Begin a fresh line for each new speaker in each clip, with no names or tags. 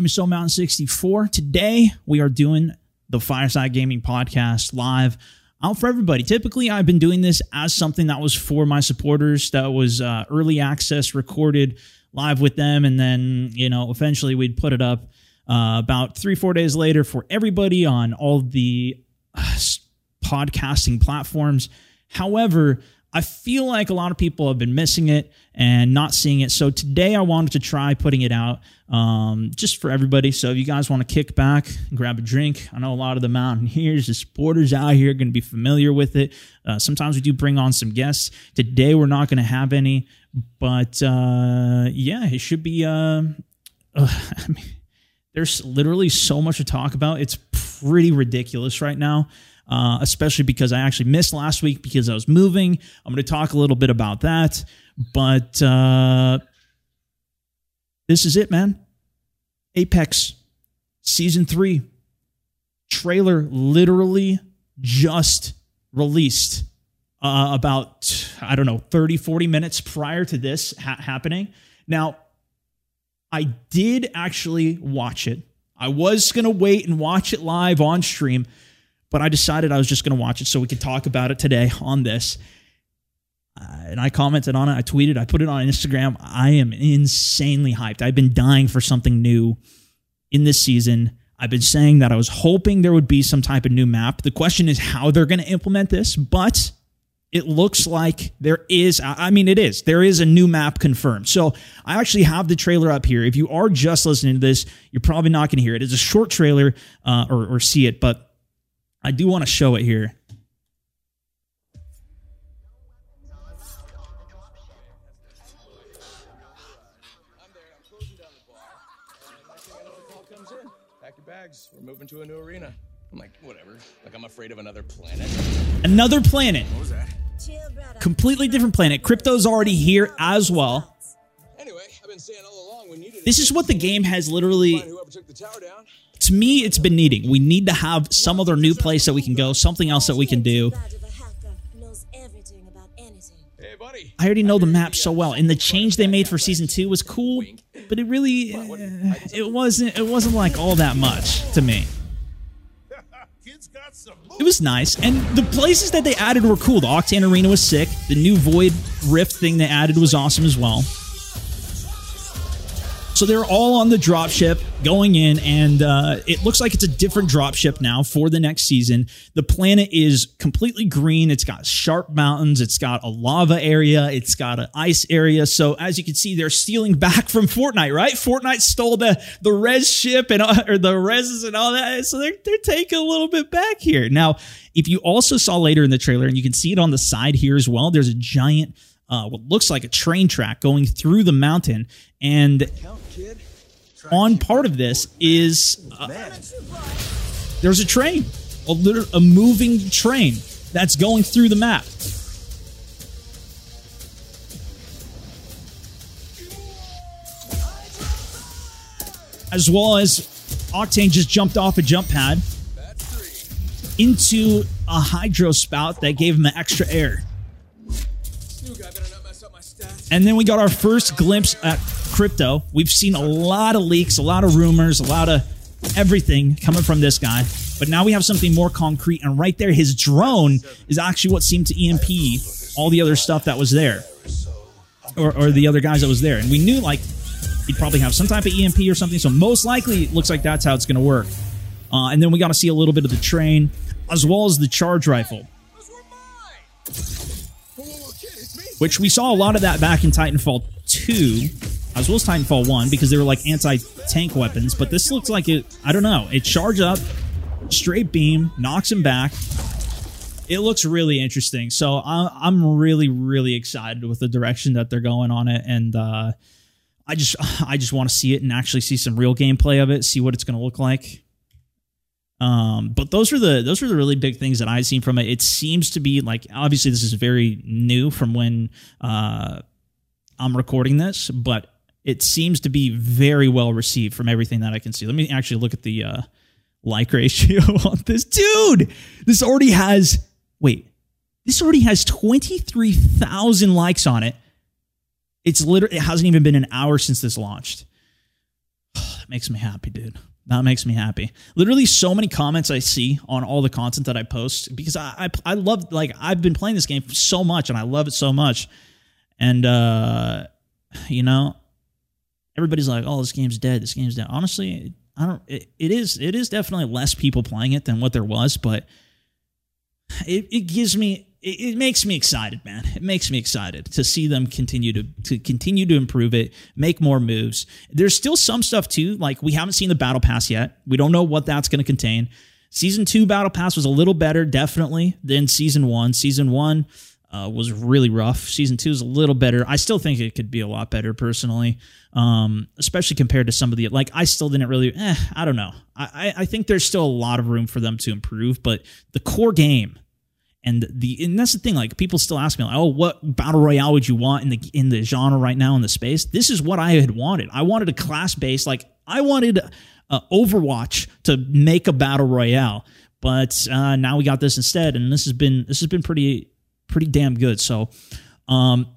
I'm Stone Mountain 64. Today we are doing the Fireside Gaming Podcast live out for everybody. Typically, I've been doing this as something that was for my supporters, that was uh, early access, recorded live with them, and then you know eventually we'd put it up uh, about three four days later for everybody on all the uh, podcasting platforms. However, I feel like a lot of people have been missing it and not seeing it. So today I wanted to try putting it out um, just for everybody. So if you guys want to kick back and grab a drink, I know a lot of the Mountaineers, the supporters out here, are going to be familiar with it. Uh, sometimes we do bring on some guests. Today we're not going to have any, but uh, yeah, it should be. Uh, I mean, there's literally so much to talk about. It's pretty ridiculous right now uh, especially because I actually missed last week because I was moving. I'm going to talk a little bit about that. But uh, this is it, man. Apex Season 3 trailer literally just released uh, about, I don't know, 30, 40 minutes prior to this ha- happening. Now, I did actually watch it. I was going to wait and watch it live on stream but I decided I was just going to watch it so we could talk about it today on this. Uh, and I commented on it. I tweeted. I put it on Instagram. I am insanely hyped. I've been dying for something new in this season. I've been saying that I was hoping there would be some type of new map. The question is how they're going to implement this, but it looks like there is i mean it is there is a new map confirmed so i actually have the trailer up here if you are just listening to this you're probably not going to hear it it's a short trailer uh, or, or see it but I do want to show it here.
Pack your bags. We're moving to a new arena. I'm like, whatever. Like I'm afraid of another planet.
Another planet.
What was that?
Completely different planet. Crypto's already here as well.
Anyway, I've been saying all along we needed.
This is what the game has literally
Whoever took the tower down.
to me it's been needing. We need to have some other new place that we can go, something else that we can do.
Hey, buddy.
I already know the map so well, and the change they made for season two was cool, but it really uh, it wasn't it wasn't like all that much to me. It was nice, and the places that they added were cool. The Octane Arena was sick. The new Void Rift thing they added was awesome as well. So they're all on the dropship going in, and uh, it looks like it's a different dropship now for the next season. The planet is completely green. It's got sharp mountains. It's got a lava area. It's got an ice area. So as you can see, they're stealing back from Fortnite, right? Fortnite stole the the res ship and uh, or the reses and all that. So they're they're taking a little bit back here. Now, if you also saw later in the trailer, and you can see it on the side here as well, there's a giant uh, what looks like a train track going through the mountain. And on part of this is uh, there's a train, a, liter- a moving train that's going through the map. As well as Octane just jumped off a jump pad into a hydro spout that gave him an extra air. And then we got our first glimpse at crypto. We've seen a lot of leaks, a lot of rumors, a lot of everything coming from this guy. But now we have something more concrete. And right there, his drone is actually what seemed to EMP all the other stuff that was there, or, or the other guys that was there. And we knew like he'd probably have some type of EMP or something. So most likely, it looks like that's how it's going to work. Uh, and then we got to see a little bit of the train, as well as the charge rifle. Which we saw a lot of that back in Titanfall 2, as well as Titanfall 1, because they were like anti tank weapons. But this looks like it, I don't know, it charged up, straight beam, knocks him back. It looks really interesting. So I'm really, really excited with the direction that they're going on it. And, uh, I just, I just want to see it and actually see some real gameplay of it, see what it's going to look like. Um, but those are the those are the really big things that I've seen from it. It seems to be like obviously this is very new from when uh, I'm recording this, but it seems to be very well received from everything that I can see. Let me actually look at the uh, like ratio on this, dude. This already has wait, this already has twenty three thousand likes on it. It's literally it hasn't even been an hour since this launched. That makes me happy, dude. That makes me happy. Literally, so many comments I see on all the content that I post because I I, I love like I've been playing this game so much and I love it so much, and uh, you know, everybody's like, "Oh, this game's dead. This game's dead." Honestly, I don't. It, it is. It is definitely less people playing it than what there was, but it, it gives me it, makes me excited, man. It makes me excited to see them continue to to continue to improve it, make more moves. There's still some stuff too, like we haven't seen the battle pass yet. We don't know what that's going to contain. Season two battle pass was a little better, definitely, than season one. Season one uh, was really rough. Season two is a little better. I still think it could be a lot better, personally, um, especially compared to some of the like. I still didn't really. Eh, I don't know. I I think there's still a lot of room for them to improve, but the core game and the and that's the thing. Like people still ask me, like, "Oh, what battle royale would you want in the in the genre right now in the space?" This is what I had wanted. I wanted a class based, like I wanted uh, Overwatch to make a battle royale, but uh, now we got this instead, and this has been this has been pretty pretty damn good. So, um,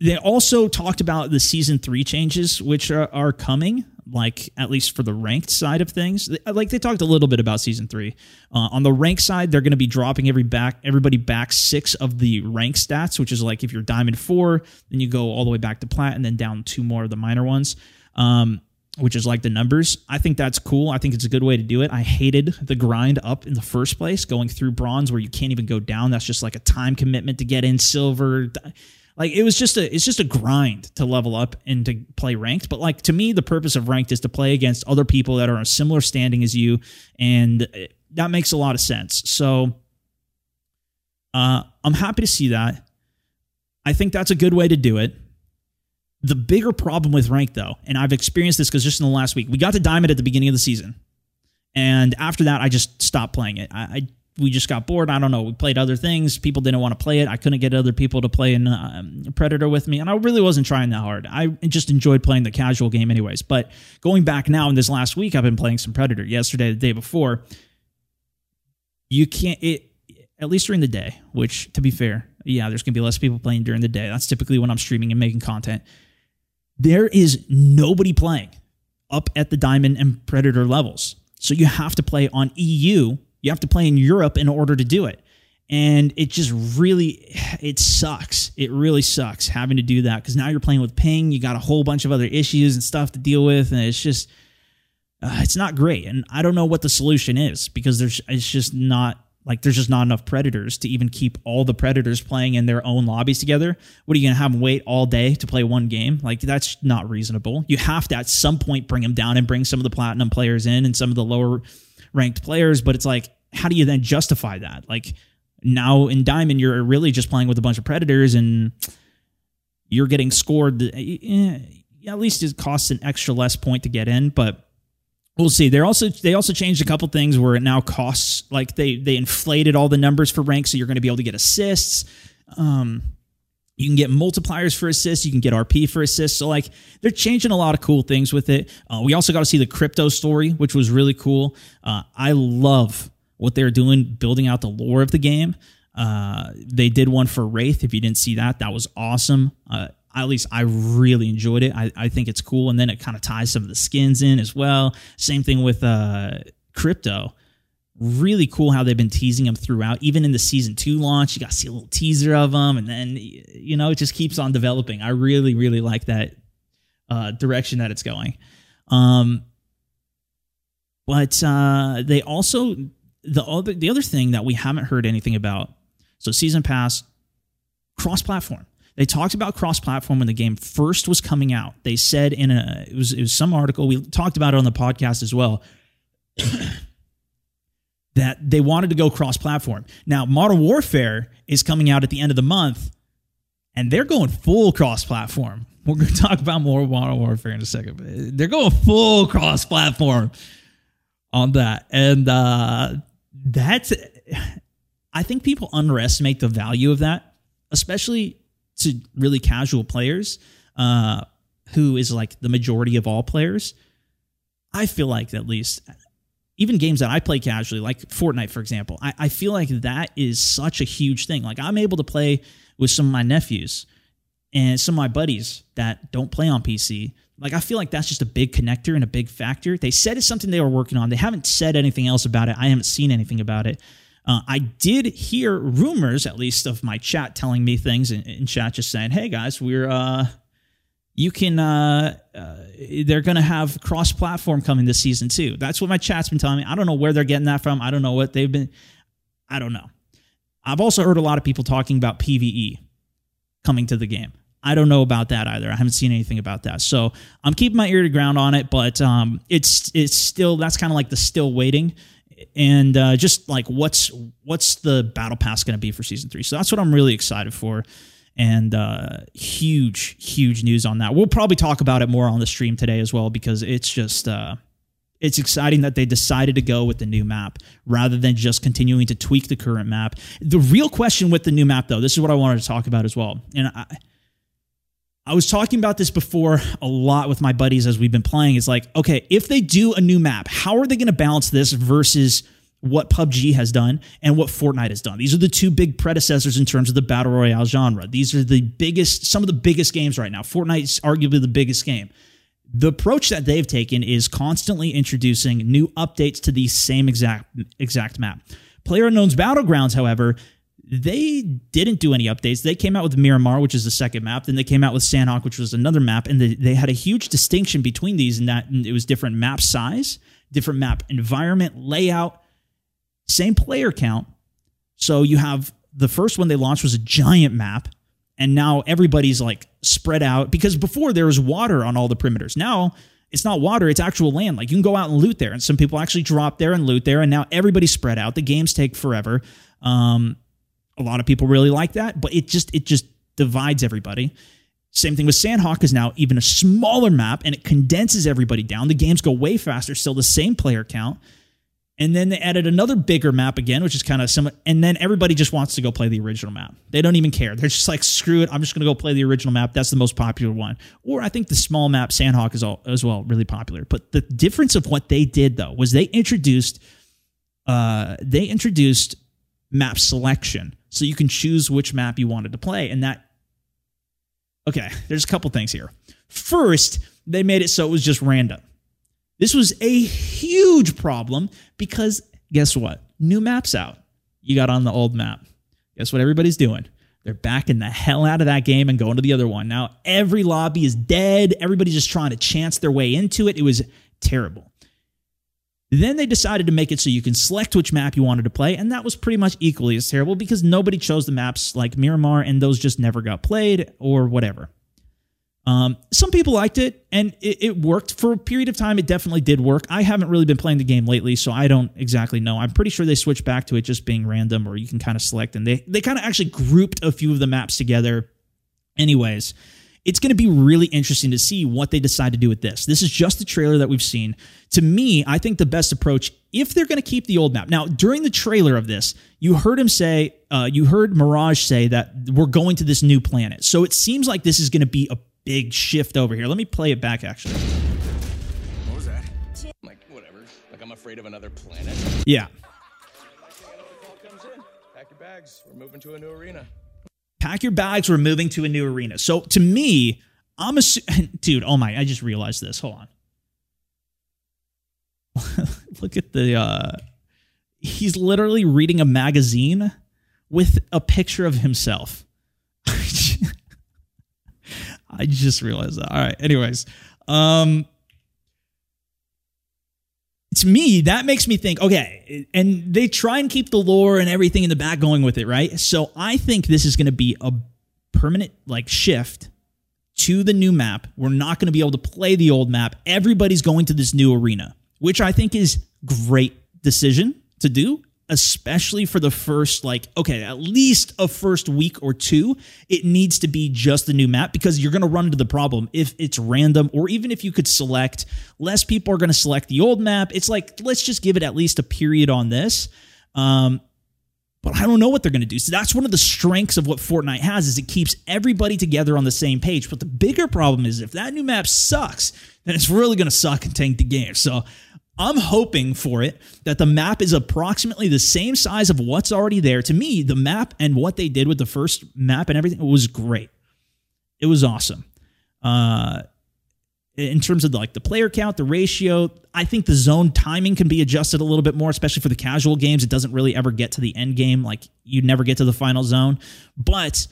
they also talked about the season three changes, which are, are coming like at least for the ranked side of things. Like they talked a little bit about season three. Uh, on the rank side, they're going to be dropping every back everybody back six of the rank stats, which is like if you're diamond four, then you go all the way back to plat, and then down two more of the minor ones. Um, which is like the numbers. I think that's cool. I think it's a good way to do it. I hated the grind up in the first place, going through bronze where you can't even go down. That's just like a time commitment to get in silver. Like it was just a it's just a grind to level up and to play ranked. But like to me, the purpose of ranked is to play against other people that are a similar standing as you, and that makes a lot of sense. So uh, I'm happy to see that. I think that's a good way to do it. The bigger problem with rank, though, and I've experienced this because just in the last week, we got to diamond at the beginning of the season, and after that, I just stopped playing it. I, I we just got bored. I don't know. We played other things. People didn't want to play it. I couldn't get other people to play in um, Predator with me, and I really wasn't trying that hard. I just enjoyed playing the casual game, anyways. But going back now in this last week, I've been playing some Predator. Yesterday, the day before, you can't. It at least during the day. Which, to be fair, yeah, there's gonna be less people playing during the day. That's typically when I'm streaming and making content. There is nobody playing up at the Diamond and Predator levels. So you have to play on EU you have to play in Europe in order to do it. And it just really, it sucks. It really sucks having to do that because now you're playing with ping. You got a whole bunch of other issues and stuff to deal with. And it's just, uh, it's not great. And I don't know what the solution is because there's, it's just not like there's just not enough predators to even keep all the predators playing in their own lobbies together. What are you going to have them wait all day to play one game? Like that's not reasonable. You have to at some point bring them down and bring some of the platinum players in and some of the lower ranked players, but it's like, how do you then justify that? Like now in Diamond, you're really just playing with a bunch of predators and you're getting scored. Eh, at least it costs an extra less point to get in, but we'll see. They also they also changed a couple things where it now costs like they they inflated all the numbers for rank, so you're going to be able to get assists. Um, you can get multipliers for assists. You can get RP for assists. So like they're changing a lot of cool things with it. Uh, we also got to see the crypto story, which was really cool. Uh, I love what they're doing, building out the lore of the game. Uh, they did one for Wraith. If you didn't see that, that was awesome. Uh, at least I really enjoyed it. I, I think it's cool, and then it kind of ties some of the skins in as well. Same thing with uh, crypto really cool how they've been teasing them throughout. Even in the season two launch, you got to see a little teaser of them, and then you know it just keeps on developing. I really, really like that uh, direction that it's going. Um, but uh, they also the other the other thing that we haven't heard anything about. So season pass, cross platform. They talked about cross platform when the game first was coming out. They said in a it was it was some article we talked about it on the podcast as well. that they wanted to go cross platform. Now, Modern Warfare is coming out at the end of the month, and they're going full cross platform. We're going to talk about more Modern Warfare in a second, but they're going full cross platform on that. And uh, that's, I think people underestimate the value of that, especially to really casual players, uh, who is like the majority of all players. I feel like at least even games that I play casually, like Fortnite, for example, I, I feel like that is such a huge thing. Like I'm able to play with some of my nephews and some of my buddies that don't play on PC Like I feel like that's just a big connector and a big factor. They said it's something they were working on. They haven't said anything else about it. I haven't seen anything about it. Uh, I did hear rumors, at least of my chat telling me things in, in chat, just saying, "Hey guys, we're uh, you can uh, uh they're going to have cross-platform coming this season too." That's what my chat's been telling me. I don't know where they're getting that from. I don't know what they've been. I don't know. I've also heard a lot of people talking about PVE coming to the game. I don't know about that either. I haven't seen anything about that. So I'm keeping my ear to ground on it, but um, it's it's still that's kind of like the still waiting, and uh, just like what's what's the battle pass going to be for season three. So that's what I'm really excited for, and uh, huge huge news on that. We'll probably talk about it more on the stream today as well because it's just. Uh, it's exciting that they decided to go with the new map rather than just continuing to tweak the current map. The real question with the new map, though, this is what I wanted to talk about as well. And I, I was talking about this before a lot with my buddies as we've been playing. It's like, okay, if they do a new map, how are they going to balance this versus what PUBG has done and what Fortnite has done? These are the two big predecessors in terms of the battle royale genre. These are the biggest, some of the biggest games right now. Fortnite's arguably the biggest game. The approach that they've taken is constantly introducing new updates to the same exact exact map. PlayerUnknown's Battlegrounds, however, they didn't do any updates. They came out with Miramar, which is the second map. Then they came out with Sanhok, which was another map, and they, they had a huge distinction between these in that it was different map size, different map environment, layout, same player count. So you have the first one they launched was a giant map and now everybody's like spread out because before there was water on all the perimeters. Now it's not water, it's actual land. Like you can go out and loot there, and some people actually drop there and loot there, and now everybody's spread out. The games take forever. Um, a lot of people really like that, but it just it just divides everybody. Same thing with Sanhok is now even a smaller map and it condenses everybody down. The games go way faster, still the same player count. And then they added another bigger map again, which is kind of similar. And then everybody just wants to go play the original map. They don't even care. They're just like, screw it. I'm just going to go play the original map. That's the most popular one. Or I think the small map Sanhok, is all, as well really popular. But the difference of what they did though was they introduced, uh, they introduced map selection, so you can choose which map you wanted to play. And that, okay, there's a couple things here. First, they made it so it was just random. This was a huge problem because guess what? New map's out. You got on the old map. Guess what everybody's doing? They're backing the hell out of that game and going to the other one. Now every lobby is dead. Everybody's just trying to chance their way into it. It was terrible. Then they decided to make it so you can select which map you wanted to play, and that was pretty much equally as terrible because nobody chose the maps like Miramar, and those just never got played or whatever. Um, some people liked it and it, it, worked for a period of time. It definitely did work. I haven't really been playing the game lately, so I don't exactly know. I'm pretty sure they switched back to it just being random or you can kind of select and they, they kind of actually grouped a few of the maps together. Anyways, it's going to be really interesting to see what they decide to do with this. This is just the trailer that we've seen. To me, I think the best approach, if they're going to keep the old map. Now, during the trailer of this, you heard him say, uh, you heard Mirage say that we're going to this new planet. So it seems like this is going to be a big shift over here. Let me play it back, actually.
What was that? Like, whatever. Like, I'm afraid of another planet.
Yeah.
Pack your bags. We're moving to a new arena.
Pack your bags. We're moving to a new arena. So, to me, I'm a dude. Oh my! I just realized this. Hold on. Look at the. uh He's literally reading a magazine with a picture of himself. I just realized that. All right. Anyways, um, to me, that makes me think, okay, and they try and keep the lore and everything in the back going with it, right? So I think this is going to be a permanent like shift to the new map. We're not going to be able to play the old map. Everybody's going to this new arena, which I think is great decision to do especially for the first like okay at least a first week or two it needs to be just the new map because you're going to run into the problem if it's random or even if you could select less people are going to select the old map it's like let's just give it at least a period on this um but I don't know what they're going to do. So that's one of the strengths of what Fortnite has is it keeps everybody together on the same page. But the bigger problem is if that new map sucks, then it's really going to suck and tank the game. So I'm hoping for it that the map is approximately the same size of what's already there. To me, the map and what they did with the first map and everything was great. It was awesome. Uh, in terms of like the player count, the ratio, I think the zone timing can be adjusted a little bit more, especially for the casual games. It doesn't really ever get to the end game. Like you never get to the final zone. But,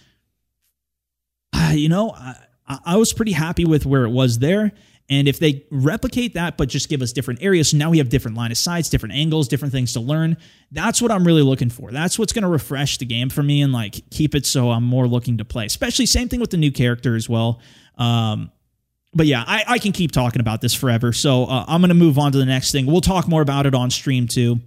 uh, you know, I, I was pretty happy with where it was there. And if they replicate that, but just give us different areas, so now we have different line of sights, different angles, different things to learn. That's what I'm really looking for. That's what's going to refresh the game for me and like keep it so I'm more looking to play. Especially same thing with the new character as well. Um, but yeah, I, I can keep talking about this forever. So uh, I'm going to move on to the next thing. We'll talk more about it on stream too.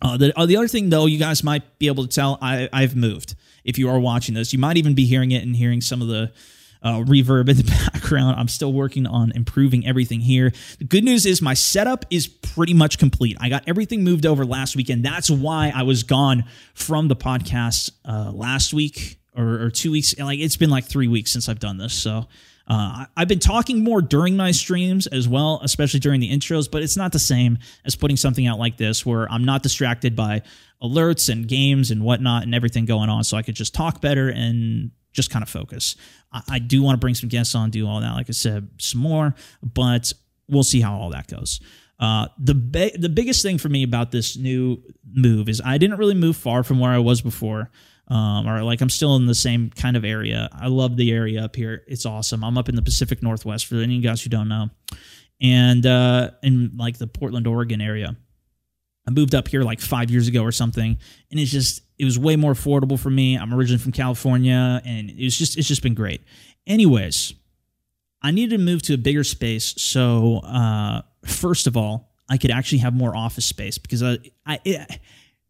Uh, the, uh, the other thing, though, you guys might be able to tell I, I've moved. If you are watching this, you might even be hearing it and hearing some of the uh, reverb in the background. I'm still working on improving everything here. The good news is my setup is pretty much complete. I got everything moved over last weekend. That's why I was gone from the podcast uh, last week or, or two weeks. Like it's been like three weeks since I've done this. So uh, I've been talking more during my streams as well, especially during the intros, but it's not the same as putting something out like this where I'm not distracted by alerts and games and whatnot and everything going on. So I could just talk better and just kind of focus. I, I do want to bring some guests on, do all that, like I said, some more, but we'll see how all that goes. Uh, the ba- the biggest thing for me about this new move is I didn't really move far from where I was before um, or like I'm still in the same kind of area. I love the area up here. It's awesome. I'm up in the Pacific Northwest for any of you guys who don't know, and uh, in like the Portland, Oregon area. I moved up here like five years ago or something, and it's just it was way more affordable for me. I'm originally from California, and it's just it's just been great. Anyways, I needed to move to a bigger space. So uh, first of all, I could actually have more office space because I I. It,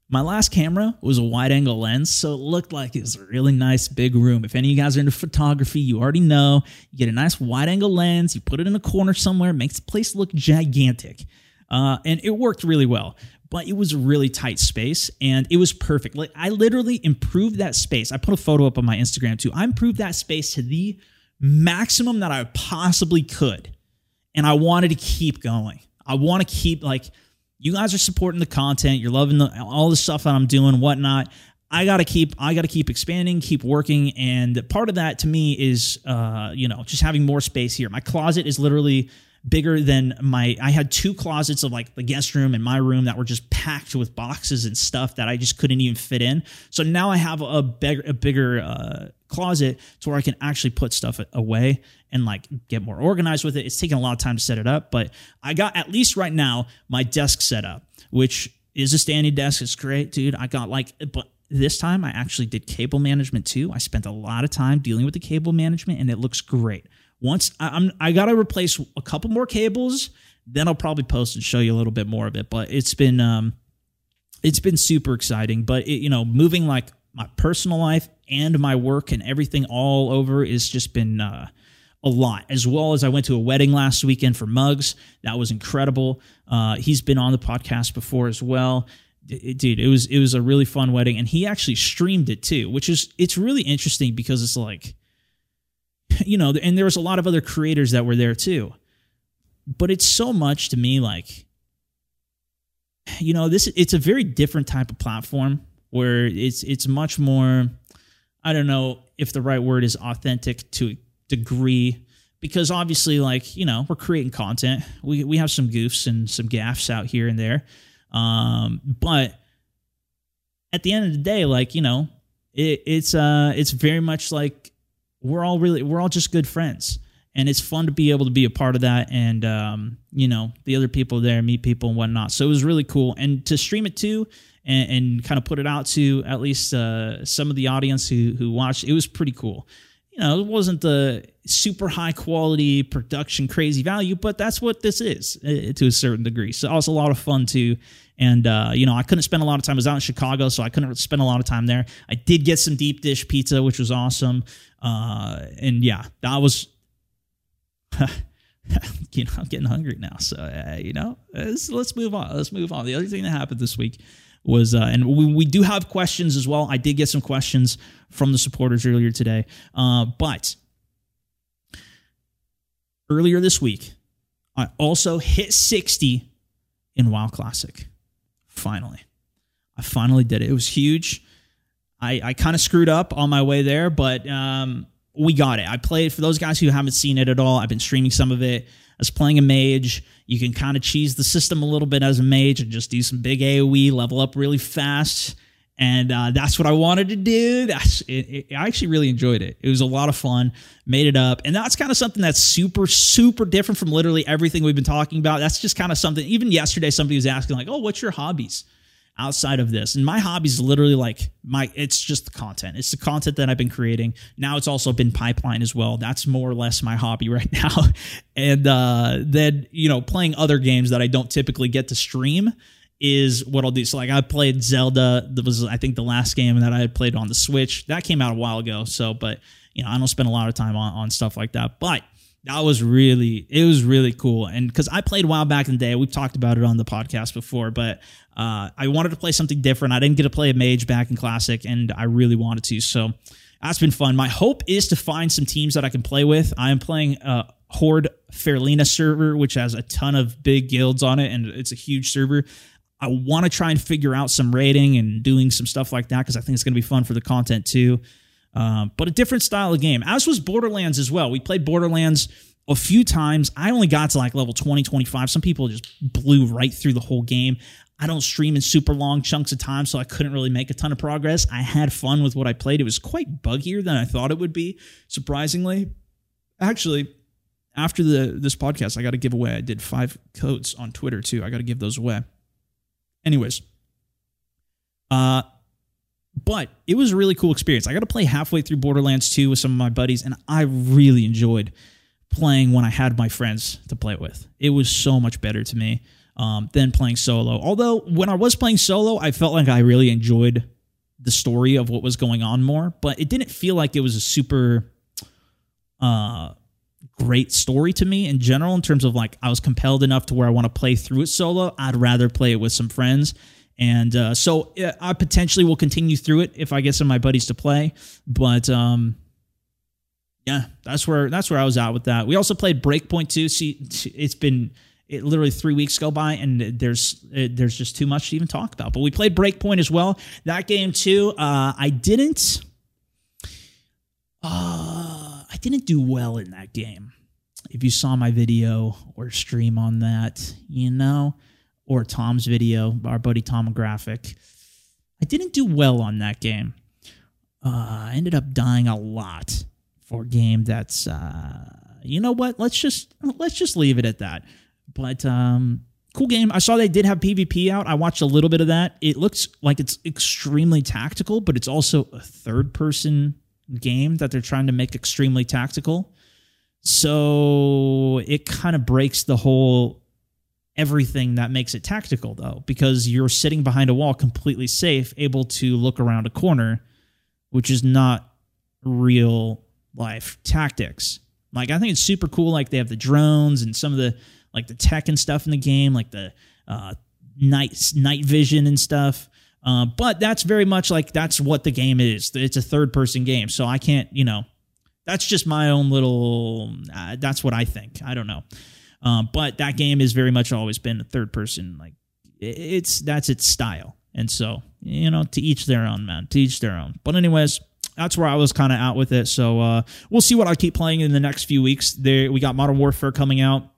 my last camera was a wide angle lens, so it looked like it was a really nice big room. If any of you guys are into photography, you already know you get a nice wide angle lens, you put it in a corner somewhere, makes the place look gigantic. Uh, and it worked really well, but it was a really tight space and it was perfect. Like I literally improved that space. I put a photo up on my Instagram too. I improved that space to the maximum that I possibly could. And I wanted to keep going. I want to keep like you guys are supporting the content. You're loving the, all the stuff that I'm doing, whatnot. I gotta keep I gotta keep expanding, keep working, and part of that to me is uh, you know just having more space here. My closet is literally bigger than my I had two closets of like the guest room and my room that were just packed with boxes and stuff that I just couldn't even fit in. So now I have a bigger a bigger uh, closet to where I can actually put stuff away and like get more organized with it. It's taken a lot of time to set it up, but I got at least right now my desk set up, which is a standing desk. It's great, dude. I got like but this time I actually did cable management too. I spent a lot of time dealing with the cable management and it looks great. Once I, am I got to replace a couple more cables, then I'll probably post and show you a little bit more of it. But it's been um, it's been super exciting. But it, you know, moving like my personal life and my work and everything all over is just been uh, a lot. As well as I went to a wedding last weekend for Mugs. That was incredible. Uh, he's been on the podcast before as well. It, dude, it was it was a really fun wedding, and he actually streamed it too, which is it's really interesting because it's like you know, and there was a lot of other creators that were there too. But it's so much to me like, you know, this it's a very different type of platform where it's it's much more. I don't know if the right word is authentic to a degree because obviously, like you know, we're creating content. We we have some goofs and some gaffs out here and there, um, but at the end of the day, like you know, it, it's uh, it's very much like we're all really we're all just good friends. And it's fun to be able to be a part of that and um, you know the other people there meet people and whatnot. So it was really cool. And to stream it too and, and kind of put it out to at least uh, some of the audience who who watched it was pretty cool. You know it wasn't the super high quality production crazy value but that's what this is uh, to a certain degree. So it was a lot of fun too and uh, you know i couldn't spend a lot of time i was out in chicago so i couldn't spend a lot of time there i did get some deep dish pizza which was awesome uh, and yeah, that was. you know, I'm getting hungry now. So, uh, you know, let's, let's, move on. Let's move on. The other thing that happened this week was, uh, and we, we do have questions as well. I did get some questions from the supporters earlier today. Uh, but earlier this week, I also hit 60 in WoW Classic. Finally. I finally did it. It was huge. I, I kind of screwed up on my way there, but um, we got it. I played for those guys who haven't seen it at all. I've been streaming some of it. I was playing a mage. You can kind of cheese the system a little bit as a mage and just do some big AoE, level up really fast. And uh, that's what I wanted to do. That's it, it, I actually really enjoyed it. It was a lot of fun. Made it up, and that's kind of something that's super, super different from literally everything we've been talking about. That's just kind of something. Even yesterday, somebody was asking like, "Oh, what's your hobbies?" outside of this. And my hobby is literally like my it's just the content. It's the content that I've been creating. Now it's also been pipeline as well. That's more or less my hobby right now. and uh then, you know, playing other games that I don't typically get to stream is what I'll do. So like I played Zelda. That was I think the last game that I had played on the Switch. That came out a while ago. So but you know, I don't spend a lot of time on, on stuff like that. But that was really it was really cool and because i played WoW back in the day we've talked about it on the podcast before but uh, i wanted to play something different i didn't get to play a mage back in classic and i really wanted to so that's been fun my hope is to find some teams that i can play with i am playing a horde Faerlina server which has a ton of big guilds on it and it's a huge server i want to try and figure out some rating and doing some stuff like that because i think it's going to be fun for the content too um, but a different style of game, as was Borderlands as well. We played Borderlands a few times. I only got to like level 20, 25. Some people just blew right through the whole game. I don't stream in super long chunks of time, so I couldn't really make a ton of progress. I had fun with what I played. It was quite buggier than I thought it would be, surprisingly. Actually, after the this podcast, I got to give away. I did five codes on Twitter too. I got to give those away. Anyways, uh, but it was a really cool experience. I got to play halfway through Borderlands 2 with some of my buddies, and I really enjoyed playing when I had my friends to play it with. It was so much better to me um, than playing solo. Although, when I was playing solo, I felt like I really enjoyed the story of what was going on more, but it didn't feel like it was a super uh, great story to me in general, in terms of like I was compelled enough to where I want to play through it solo. I'd rather play it with some friends and uh, so I potentially will continue through it if I get some of my buddies to play. But um, yeah, that's where that's where I was at with that. We also played Breakpoint too. See, it's been it literally three weeks go by, and there's it, there's just too much to even talk about. But we played Breakpoint as well. That game too. Uh, I didn't. Uh, I didn't do well in that game. If you saw my video or stream on that, you know or Tom's video, our buddy Tomographic. I didn't do well on that game. Uh, I ended up dying a lot for a game that's uh, you know what? Let's just let's just leave it at that. But um, cool game. I saw they did have PvP out. I watched a little bit of that. It looks like it's extremely tactical, but it's also a third person game that they're trying to make extremely tactical. So it kind of breaks the whole everything that makes it tactical though because you're sitting behind a wall completely safe able to look around a corner which is not real life tactics like i think it's super cool like they have the drones and some of the like the tech and stuff in the game like the uh, night night vision and stuff uh, but that's very much like that's what the game is it's a third person game so i can't you know that's just my own little uh, that's what i think i don't know um, but that game has very much always been a third person. Like it's that's its style, and so you know, to each their own, man. To each their own. But anyways, that's where I was kind of out with it. So uh, we'll see what I keep playing in the next few weeks. There, we got Modern Warfare coming out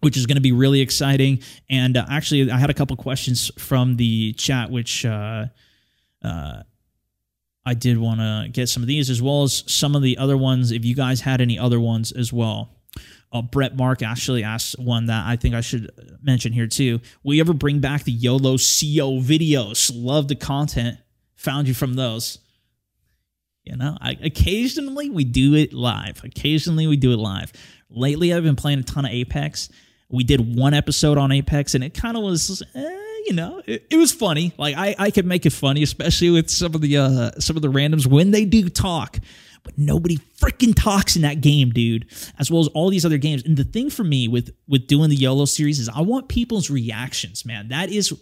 which is going to be really exciting. And uh, actually, I had a couple questions from the chat, which uh, uh, I did want to get some of these as well as some of the other ones. If you guys had any other ones as well. Uh, Brett Mark actually asked one that I think I should mention here too. Will you ever bring back the YOLO CO videos? Love the content. Found you from those. You know, I, occasionally we do it live. Occasionally we do it live. Lately, I've been playing a ton of Apex. We did one episode on Apex, and it kind of was, eh, you know, it, it, was funny. Like I, I could make it funny, especially with some of the uh, some of the randoms when they do talk but nobody freaking talks in that game, dude. As well as all these other games. And the thing for me with with doing the YOLO series is I want people's reactions, man. That is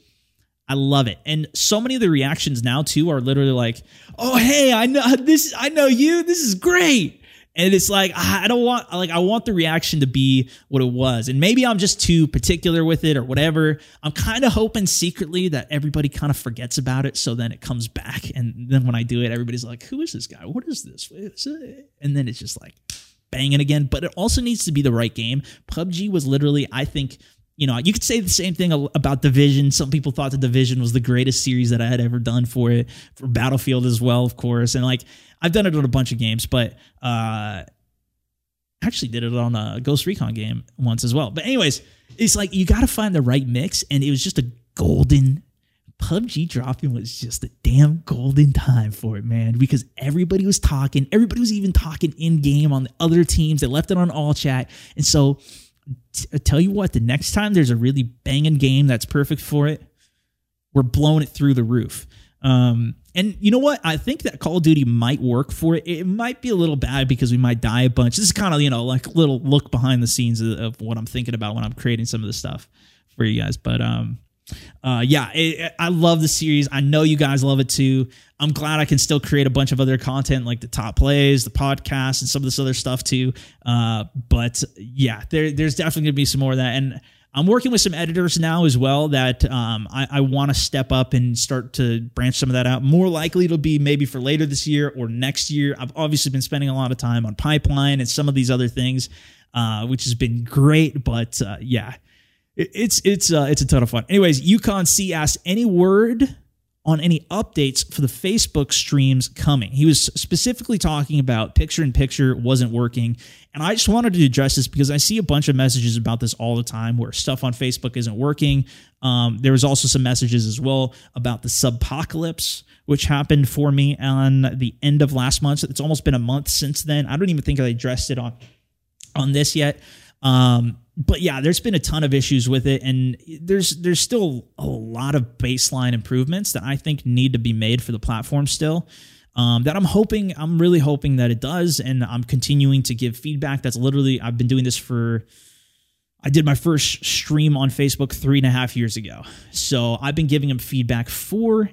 I love it. And so many of the reactions now too are literally like, "Oh, hey, I know this I know you. This is great." And it's like I don't want like I want the reaction to be what it was, and maybe I'm just too particular with it or whatever. I'm kind of hoping secretly that everybody kind of forgets about it, so then it comes back, and then when I do it, everybody's like, "Who is this guy? What is this?" And then it's just like banging again. But it also needs to be the right game. PUBG was literally, I think you know, you could say the same thing about Division. Some people thought the Division was the greatest series that I had ever done for it, for Battlefield as well, of course. And like, I've done it on a bunch of games, but uh, actually did it on a Ghost Recon game once as well. But anyways, it's like you got to find the right mix, and it was just a golden. PUBG dropping was just a damn golden time for it, man, because everybody was talking. Everybody was even talking in game on the other teams. They left it on all chat. And so t- tell you what, the next time there's a really banging game that's perfect for it, we're blowing it through the roof. Um, and you know what? I think that Call of Duty might work for it. It might be a little bad because we might die a bunch. This is kind of, you know, like a little look behind the scenes of, of what I'm thinking about when I'm creating some of this stuff for you guys. But um, uh, yeah, it, I love the series. I know you guys love it too. I'm glad I can still create a bunch of other content like the top plays, the podcast, and some of this other stuff too. Uh, but yeah, there, there's definitely gonna be some more of that. And I'm working with some editors now as well that um, I, I want to step up and start to branch some of that out. More likely it'll be maybe for later this year or next year. I've obviously been spending a lot of time on pipeline and some of these other things, uh, which has been great. But uh, yeah it's it's uh, it's a ton of fun. Anyways, Yukon C asked any word on any updates for the Facebook streams coming. He was specifically talking about picture in picture wasn't working. And I just wanted to address this because I see a bunch of messages about this all the time where stuff on Facebook isn't working. Um, there was also some messages as well about the subpocalypse, which happened for me on the end of last month. It's almost been a month since then. I don't even think I addressed it on on this yet. Um, but yeah, there's been a ton of issues with it, and there's there's still a lot of baseline improvements that I think need to be made for the platform still. Um, that I'm hoping, I'm really hoping that it does, and I'm continuing to give feedback. That's literally I've been doing this for. I did my first stream on Facebook three and a half years ago, so I've been giving them feedback for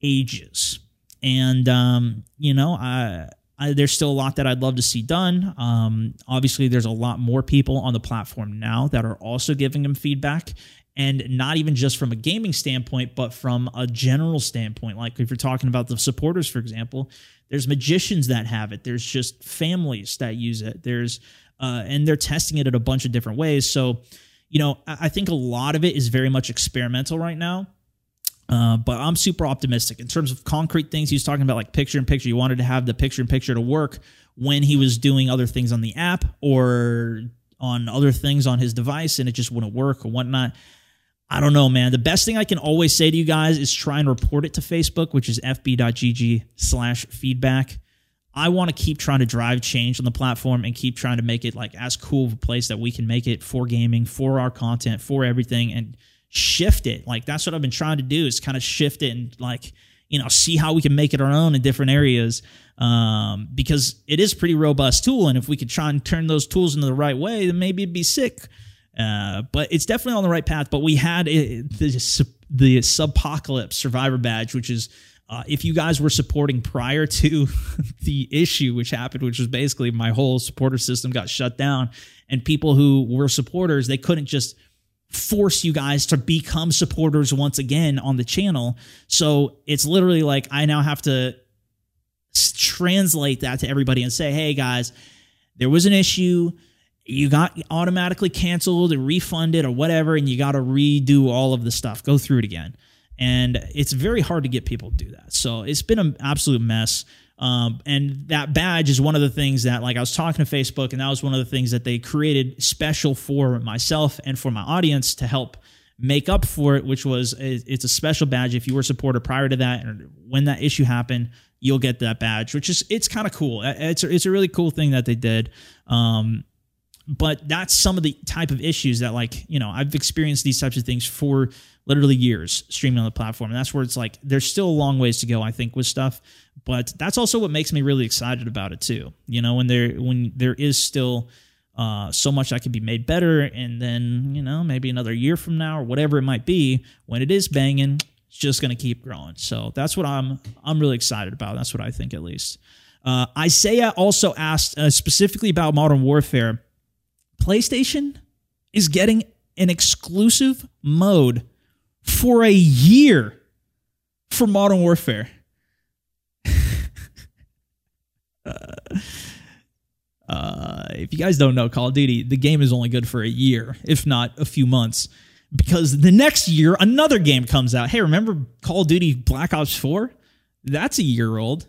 ages, and um, you know, I There's still a lot that I'd love to see done. Um, obviously, there's a lot more people on the platform now that are also giving them feedback, and not even just from a gaming standpoint, but from a general standpoint. Like if you're talking about the supporters, for example, there's magicians that have it. There's just families that use it. There's uh, and they're testing it in a bunch of different ways. So, you know, I think a lot of it is very much experimental right now. Uh, but I'm super optimistic in terms of concrete things. He was talking about like picture in picture. He wanted to have the picture in picture to work when he was doing other things on the app or on other things on his device and it just wouldn't work or whatnot. I don't know, man. The best thing I can always say to you guys is try and report it to Facebook, which is fb.gg slash feedback. I want to keep trying to drive change on the platform and keep trying to make it like as cool of a place that we can make it for gaming, for our content, for everything. And shift it. Like that's what I've been trying to do is kind of shift it and like you know see how we can make it our own in different areas um, because it is pretty robust tool and if we could try and turn those tools into the right way then maybe it'd be sick uh, but it's definitely on the right path but we had it, the, the subpocalypse survivor badge which is uh, if you guys were supporting prior to the issue which happened which was basically my whole supporter system got shut down and people who were supporters they couldn't just force you guys to become supporters once again on the channel. So it's literally like I now have to translate that to everybody and say, hey guys, there was an issue. You got automatically canceled or refunded or whatever, and you got to redo all of the stuff, go through it again. And it's very hard to get people to do that. So it's been an absolute mess. Um, and that badge is one of the things that, like, I was talking to Facebook, and that was one of the things that they created special for myself and for my audience to help make up for it, which was it's a special badge. If you were a supporter prior to that, and when that issue happened, you'll get that badge, which is it's kind of cool. It's a, it's a really cool thing that they did. Um, but that's some of the type of issues that, like, you know, I've experienced these types of things for literally years streaming on the platform. And that's where it's like there's still a long ways to go, I think, with stuff. But that's also what makes me really excited about it too. You know, when there when there is still uh, so much that can be made better, and then you know maybe another year from now or whatever it might be, when it is banging, it's just going to keep growing. So that's what I'm I'm really excited about. That's what I think at least. Uh, Isaiah also asked uh, specifically about Modern Warfare. PlayStation is getting an exclusive mode for a year for Modern Warfare. Uh, if you guys don't know Call of Duty, the game is only good for a year, if not a few months, because the next year another game comes out. Hey, remember Call of Duty Black Ops 4? That's a year old.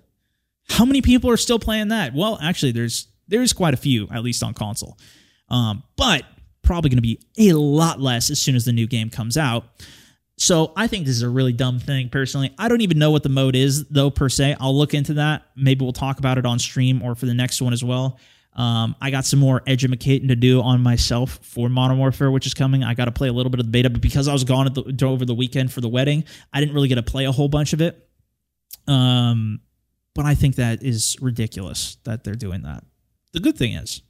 How many people are still playing that? Well, actually, there's there's quite a few, at least on console. Um, but probably going to be a lot less as soon as the new game comes out. So I think this is a really dumb thing personally. I don't even know what the mode is though per se. I'll look into that. Maybe we'll talk about it on stream or for the next one as well. Um, I got some more educating to do on myself for Modern Warfare, which is coming. I got to play a little bit of the beta, but because I was gone the, over the weekend for the wedding, I didn't really get to play a whole bunch of it. Um, but I think that is ridiculous that they're doing that. The good thing is,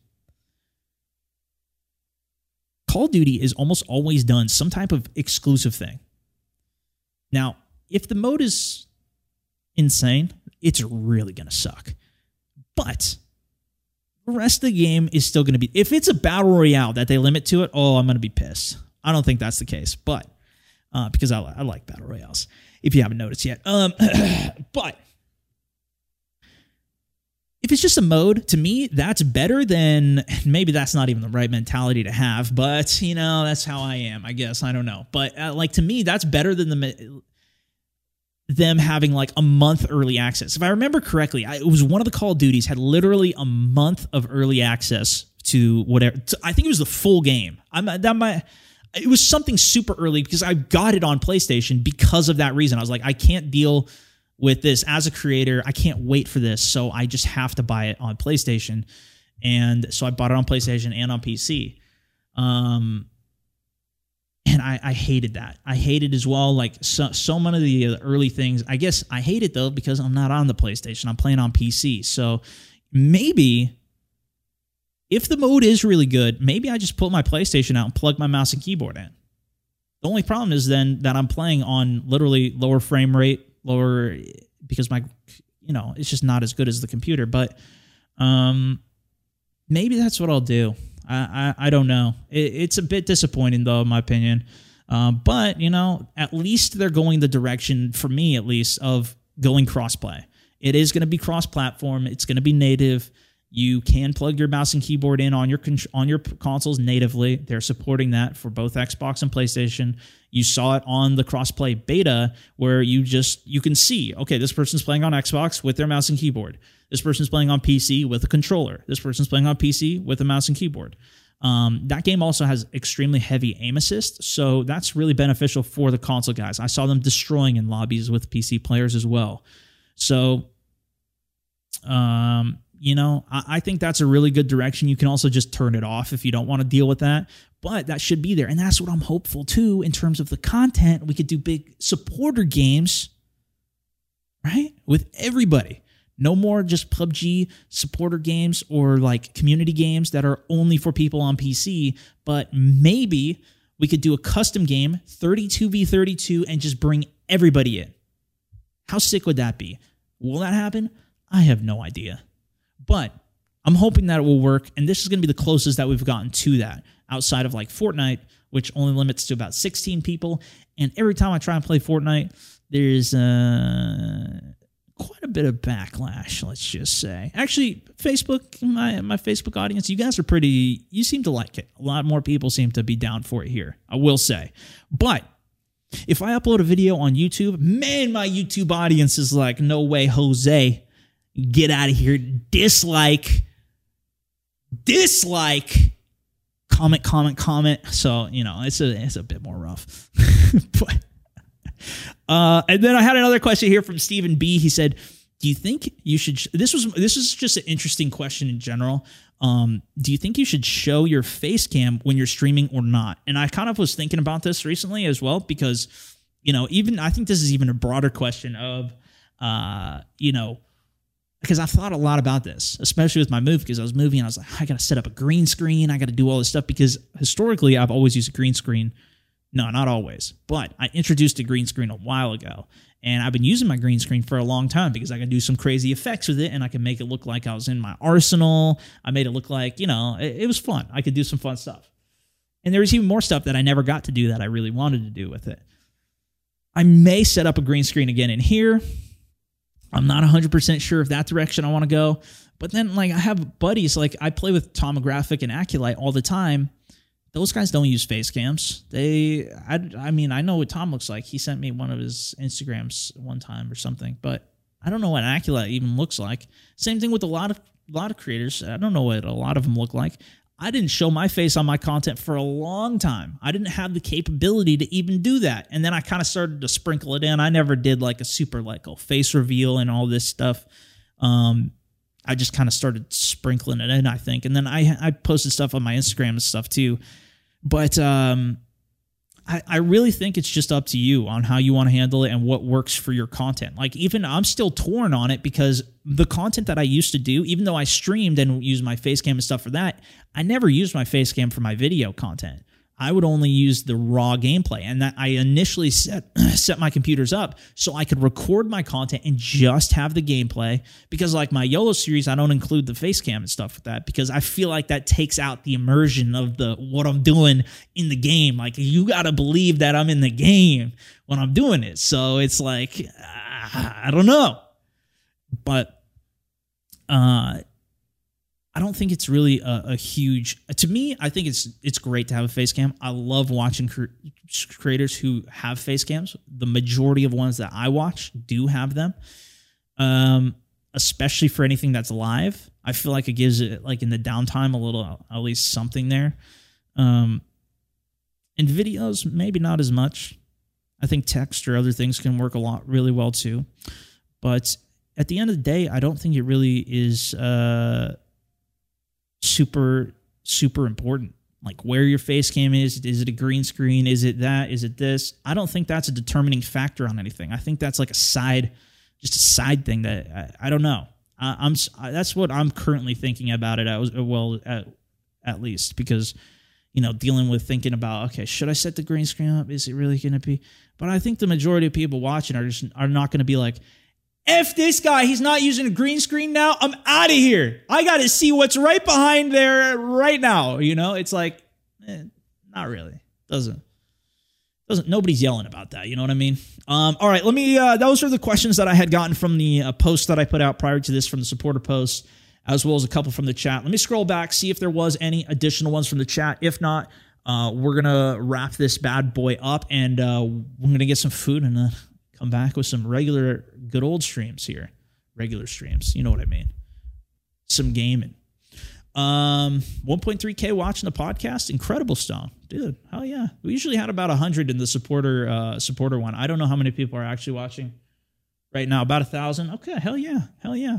Call of Duty is almost always done some type of exclusive thing. Now, if the mode is insane, it's really going to suck. But the rest of the game is still going to be. If it's a battle royale that they limit to it, oh, I'm going to be pissed. I don't think that's the case, but uh, because I, I like battle royales, if you haven't noticed yet. Um, but if it's just a mode, to me, that's better than maybe that's not even the right mentality to have, but you know, that's how I am, I guess. I don't know. But uh, like to me, that's better than the them having like a month early access. If I remember correctly, I, it was one of the Call of Duties had literally a month of early access to whatever. To, I think it was the full game. I'm that might it was something super early because I got it on PlayStation because of that reason. I was like, I can't deal with this as a creator. I can't wait for this, so I just have to buy it on PlayStation. And so I bought it on PlayStation and on PC. Um, and I, I hated that. I hated as well. Like so, so many of the early things. I guess I hate it though because I'm not on the PlayStation. I'm playing on PC. So maybe if the mode is really good, maybe I just pull my PlayStation out and plug my mouse and keyboard in. The only problem is then that I'm playing on literally lower frame rate, lower because my you know it's just not as good as the computer but um maybe that's what i'll do. I i, I don't know. It, it's a bit disappointing though in my opinion. Um, but you know at least they're going the direction for me at least of going crossplay. It is going to be cross platform it's going to be native. You can plug your mouse and keyboard in on your on your consoles natively. They're supporting that for both Xbox and PlayStation. You saw it on the crossplay beta where you just you can see, okay, this person's playing on Xbox with their mouse and keyboard. This person's playing on PC with a controller. This person's playing on PC with a mouse and keyboard. Um, that game also has extremely heavy aim assist, so that's really beneficial for the console guys. I saw them destroying in lobbies with PC players as well. So, um, you know, I, I think that's a really good direction. You can also just turn it off if you don't want to deal with that, but that should be there. And that's what I'm hopeful too in terms of the content. We could do big supporter games, right? With everybody. No more just PUBG supporter games or like community games that are only for people on PC, but maybe we could do a custom game, 32v32, and just bring everybody in. How sick would that be? Will that happen? I have no idea. But I'm hoping that it will work. And this is going to be the closest that we've gotten to that outside of like Fortnite, which only limits to about 16 people. And every time I try and play Fortnite, there's uh, quite a bit of backlash, let's just say. Actually, Facebook, my, my Facebook audience, you guys are pretty, you seem to like it. A lot more people seem to be down for it here, I will say. But if I upload a video on YouTube, man, my YouTube audience is like, no way, Jose get out of here. Dislike, dislike, comment, comment, comment. So you know, it's a it's a bit more rough. but uh, and then I had another question here from Stephen B. He said, "Do you think you should?" This was this is just an interesting question in general. Um, do you think you should show your face cam when you're streaming or not? And I kind of was thinking about this recently as well because you know, even I think this is even a broader question of, uh, you know, because I've thought a lot about this, especially with my move, because I was moving and I was like, ah, I got to set up a green screen. I got to do all this stuff because historically I've always used a green screen No, not always. But I introduced a green screen a while ago. And I've been using my green screen for a long time because I can do some crazy effects with it and I can make it look like I was in my arsenal. I made it look like, you know, it, it was fun. I could do some fun stuff. And there was even more stuff that I never got to do that I really wanted to do with it. I may set up a green screen again in here. I'm not 100% sure if that direction I want to go. But then, like, I have buddies, like, I play with Tomographic and Aculite all the time. Those guys don't use face cams. They, I, I mean, I know what Tom looks like. He sent me one of his Instagrams one time or something, but I don't know what Aculite even looks like. Same thing with a lot of a lot of creators. I don't know what a lot of them look like. I didn't show my face on my content for a long time. I didn't have the capability to even do that. And then I kind of started to sprinkle it in. I never did like a super like a face reveal and all this stuff. Um, I just kind of started sprinkling it in, I think. And then I I posted stuff on my Instagram and stuff too. But um I, I really think it's just up to you on how you want to handle it and what works for your content. Like even I'm still torn on it because the content that I used to do, even though I streamed and used my face cam and stuff for that, I never used my face cam for my video content. I would only use the raw gameplay, and that I initially set set my computers up so I could record my content and just have the gameplay. Because like my YOLO series, I don't include the face cam and stuff with that because I feel like that takes out the immersion of the what I'm doing in the game. Like you got to believe that I'm in the game when I'm doing it. So it's like I don't know, but uh I don't think it's really a, a, huge. To me, I think it's it's great to have a face cam. I love watching cr- creators who have face cams. The majority of ones that I watch do have them, um, especially for anything that's live. I feel like it gives it like in the downtime a little at least something there. Um, in videos, maybe not as much. I think text or other things can work a lot really well too, but at the end of the day, I don't think it really is. Uh, super super important. Like where your face cam is is it a green screen? Is it that? Is it this? I don't think that's a determining factor on anything. I think that's like a side just a side thing that i, I don't know. I, am that's what i'm currently thinking about it as well at, at least because you know dealing with thinking about okay should i set the green screen up? Is it really going to be? But i think the majority of people watching are just are not going to be like F this guy. He's not using a green screen now. I'm out of here. I got to see what's right behind there right now. You know, it's like, eh, not really. Doesn't. Doesn't nobody's yelling about that, you know what I mean? Um, all right, let me. Uh, those are the questions that I had gotten from the uh, post that I put out prior to this, from the supporter post, as well as a couple from the chat. Let me scroll back, see if there was any additional ones from the chat. If not, uh, we're gonna wrap this bad boy up, and uh, we're gonna get some food and uh, come back with some regular, good old streams here. Regular streams. You know what I mean. Some gaming. Um, 1.3k watching the podcast. Incredible stuff, dude. Hell yeah. We usually had about 100 in the supporter uh, supporter one. I don't know how many people are actually watching right now. About a thousand. Okay. Hell yeah. Hell yeah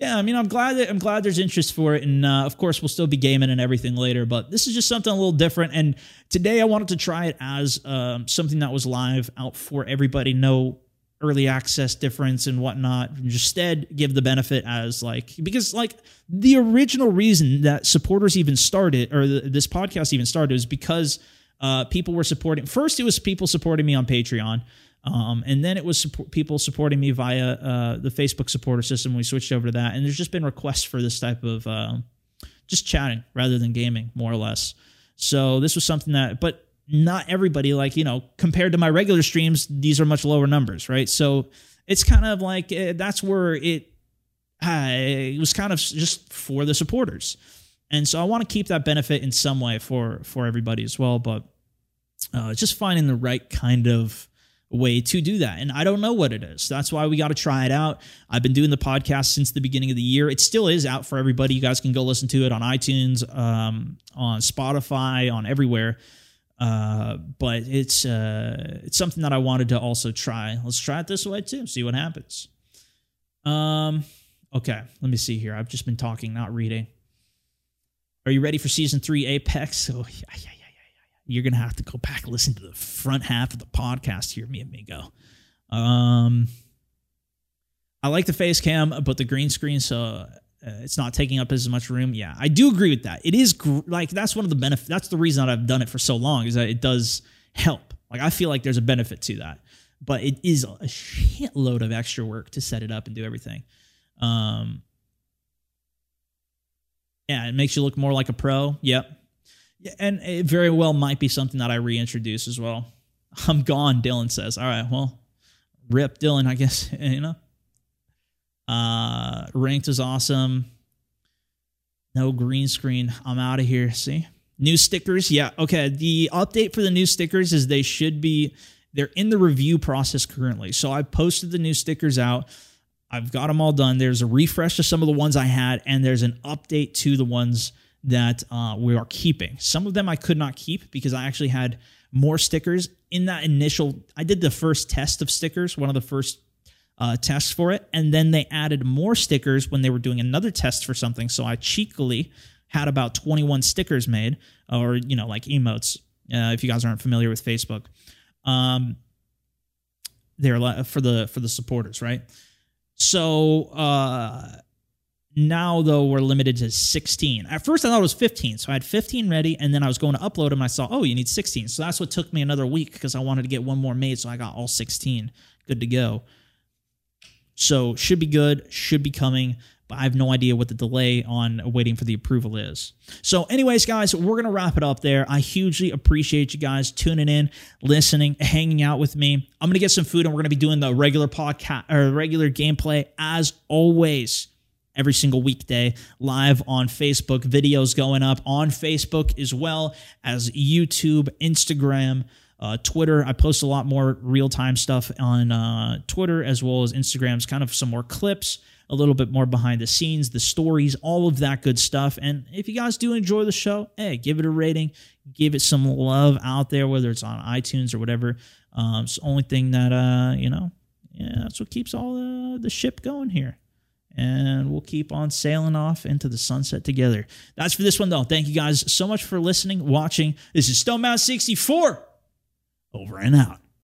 yeah, I mean, I'm glad that I'm glad there's interest for it, and uh, of course, we'll still be gaming and everything later. But this is just something a little different, and today I wanted to try it as um, something that was live out for everybody. No early access difference and whatnot. Instead, give the benefit as like because like the original reason that supporters even started or this podcast even started was because uh, people were supporting. First, it was people supporting me on Patreon. Um, and then it was support, people supporting me via uh, the Facebook supporter system. We switched over to that, and there's just been requests for this type of uh, just chatting rather than gaming, more or less. So this was something that, but not everybody like you know compared to my regular streams, these are much lower numbers, right? So it's kind of like uh, that's where it it was kind of just for the supporters, and so I want to keep that benefit in some way for for everybody as well, but. Uh, just finding the right kind of way to do that. And I don't know what it is. That's why we got to try it out. I've been doing the podcast since the beginning of the year. It still is out for everybody. You guys can go listen to it on iTunes, um, on Spotify, on everywhere. Uh, but it's uh, it's something that I wanted to also try. Let's try it this way too. See what happens. Um, okay, let me see here. I've just been talking, not reading. Are you ready for season three Apex? Oh yeah, yeah, you're gonna have to go back and listen to the front half of the podcast here, me amigo. Um, I like the face cam, but the green screen, so uh, it's not taking up as much room. Yeah, I do agree with that. It is gr- like that's one of the benefits. That's the reason that I've done it for so long is that it does help. Like I feel like there's a benefit to that, but it is a shitload of extra work to set it up and do everything. Um, yeah, it makes you look more like a pro. Yep. Yeah, and it very well might be something that I reintroduce as well. I'm gone, Dylan says. All right, well, rip Dylan, I guess, you know. Uh ranked is awesome. No green screen. I'm out of here. See? New stickers. Yeah. Okay. The update for the new stickers is they should be they're in the review process currently. So I posted the new stickers out. I've got them all done. There's a refresh to some of the ones I had, and there's an update to the ones that uh, we are keeping. Some of them I could not keep because I actually had more stickers in that initial. I did the first test of stickers, one of the first uh, tests for it, and then they added more stickers when they were doing another test for something. So I cheekily had about 21 stickers made, or you know, like emotes. Uh, if you guys aren't familiar with Facebook, um, they're for the for the supporters, right? So uh, now though we're limited to 16. At first I thought it was 15, so I had 15 ready, and then I was going to upload them. I saw, oh, you need 16. So that's what took me another week because I wanted to get one more made, so I got all 16 good to go. So should be good, should be coming but I have no idea what the delay on waiting for the approval is. So, anyways, guys, we're going to wrap it up there. I hugely appreciate you guys tuning in, listening, hanging out with me. I'm going to get some food and we're going to be doing the regular podcast or regular gameplay as always. Every single weekday, live on Facebook, videos going up on Facebook as well as YouTube, Instagram, uh, Twitter. I post a lot more real time stuff on uh, Twitter as well as Instagrams, kind of some more clips a little bit more behind the scenes, the stories, all of that good stuff. And if you guys do enjoy the show, hey, give it a rating, give it some love out there, whether it's on iTunes or whatever. Um, it's the only thing that uh, you know, yeah, that's what keeps all the, the ship going here. And we'll keep on sailing off into the sunset together. That's for this one, though. Thank you guys so much for listening, watching. This is Stone Mountain 64. Over and out.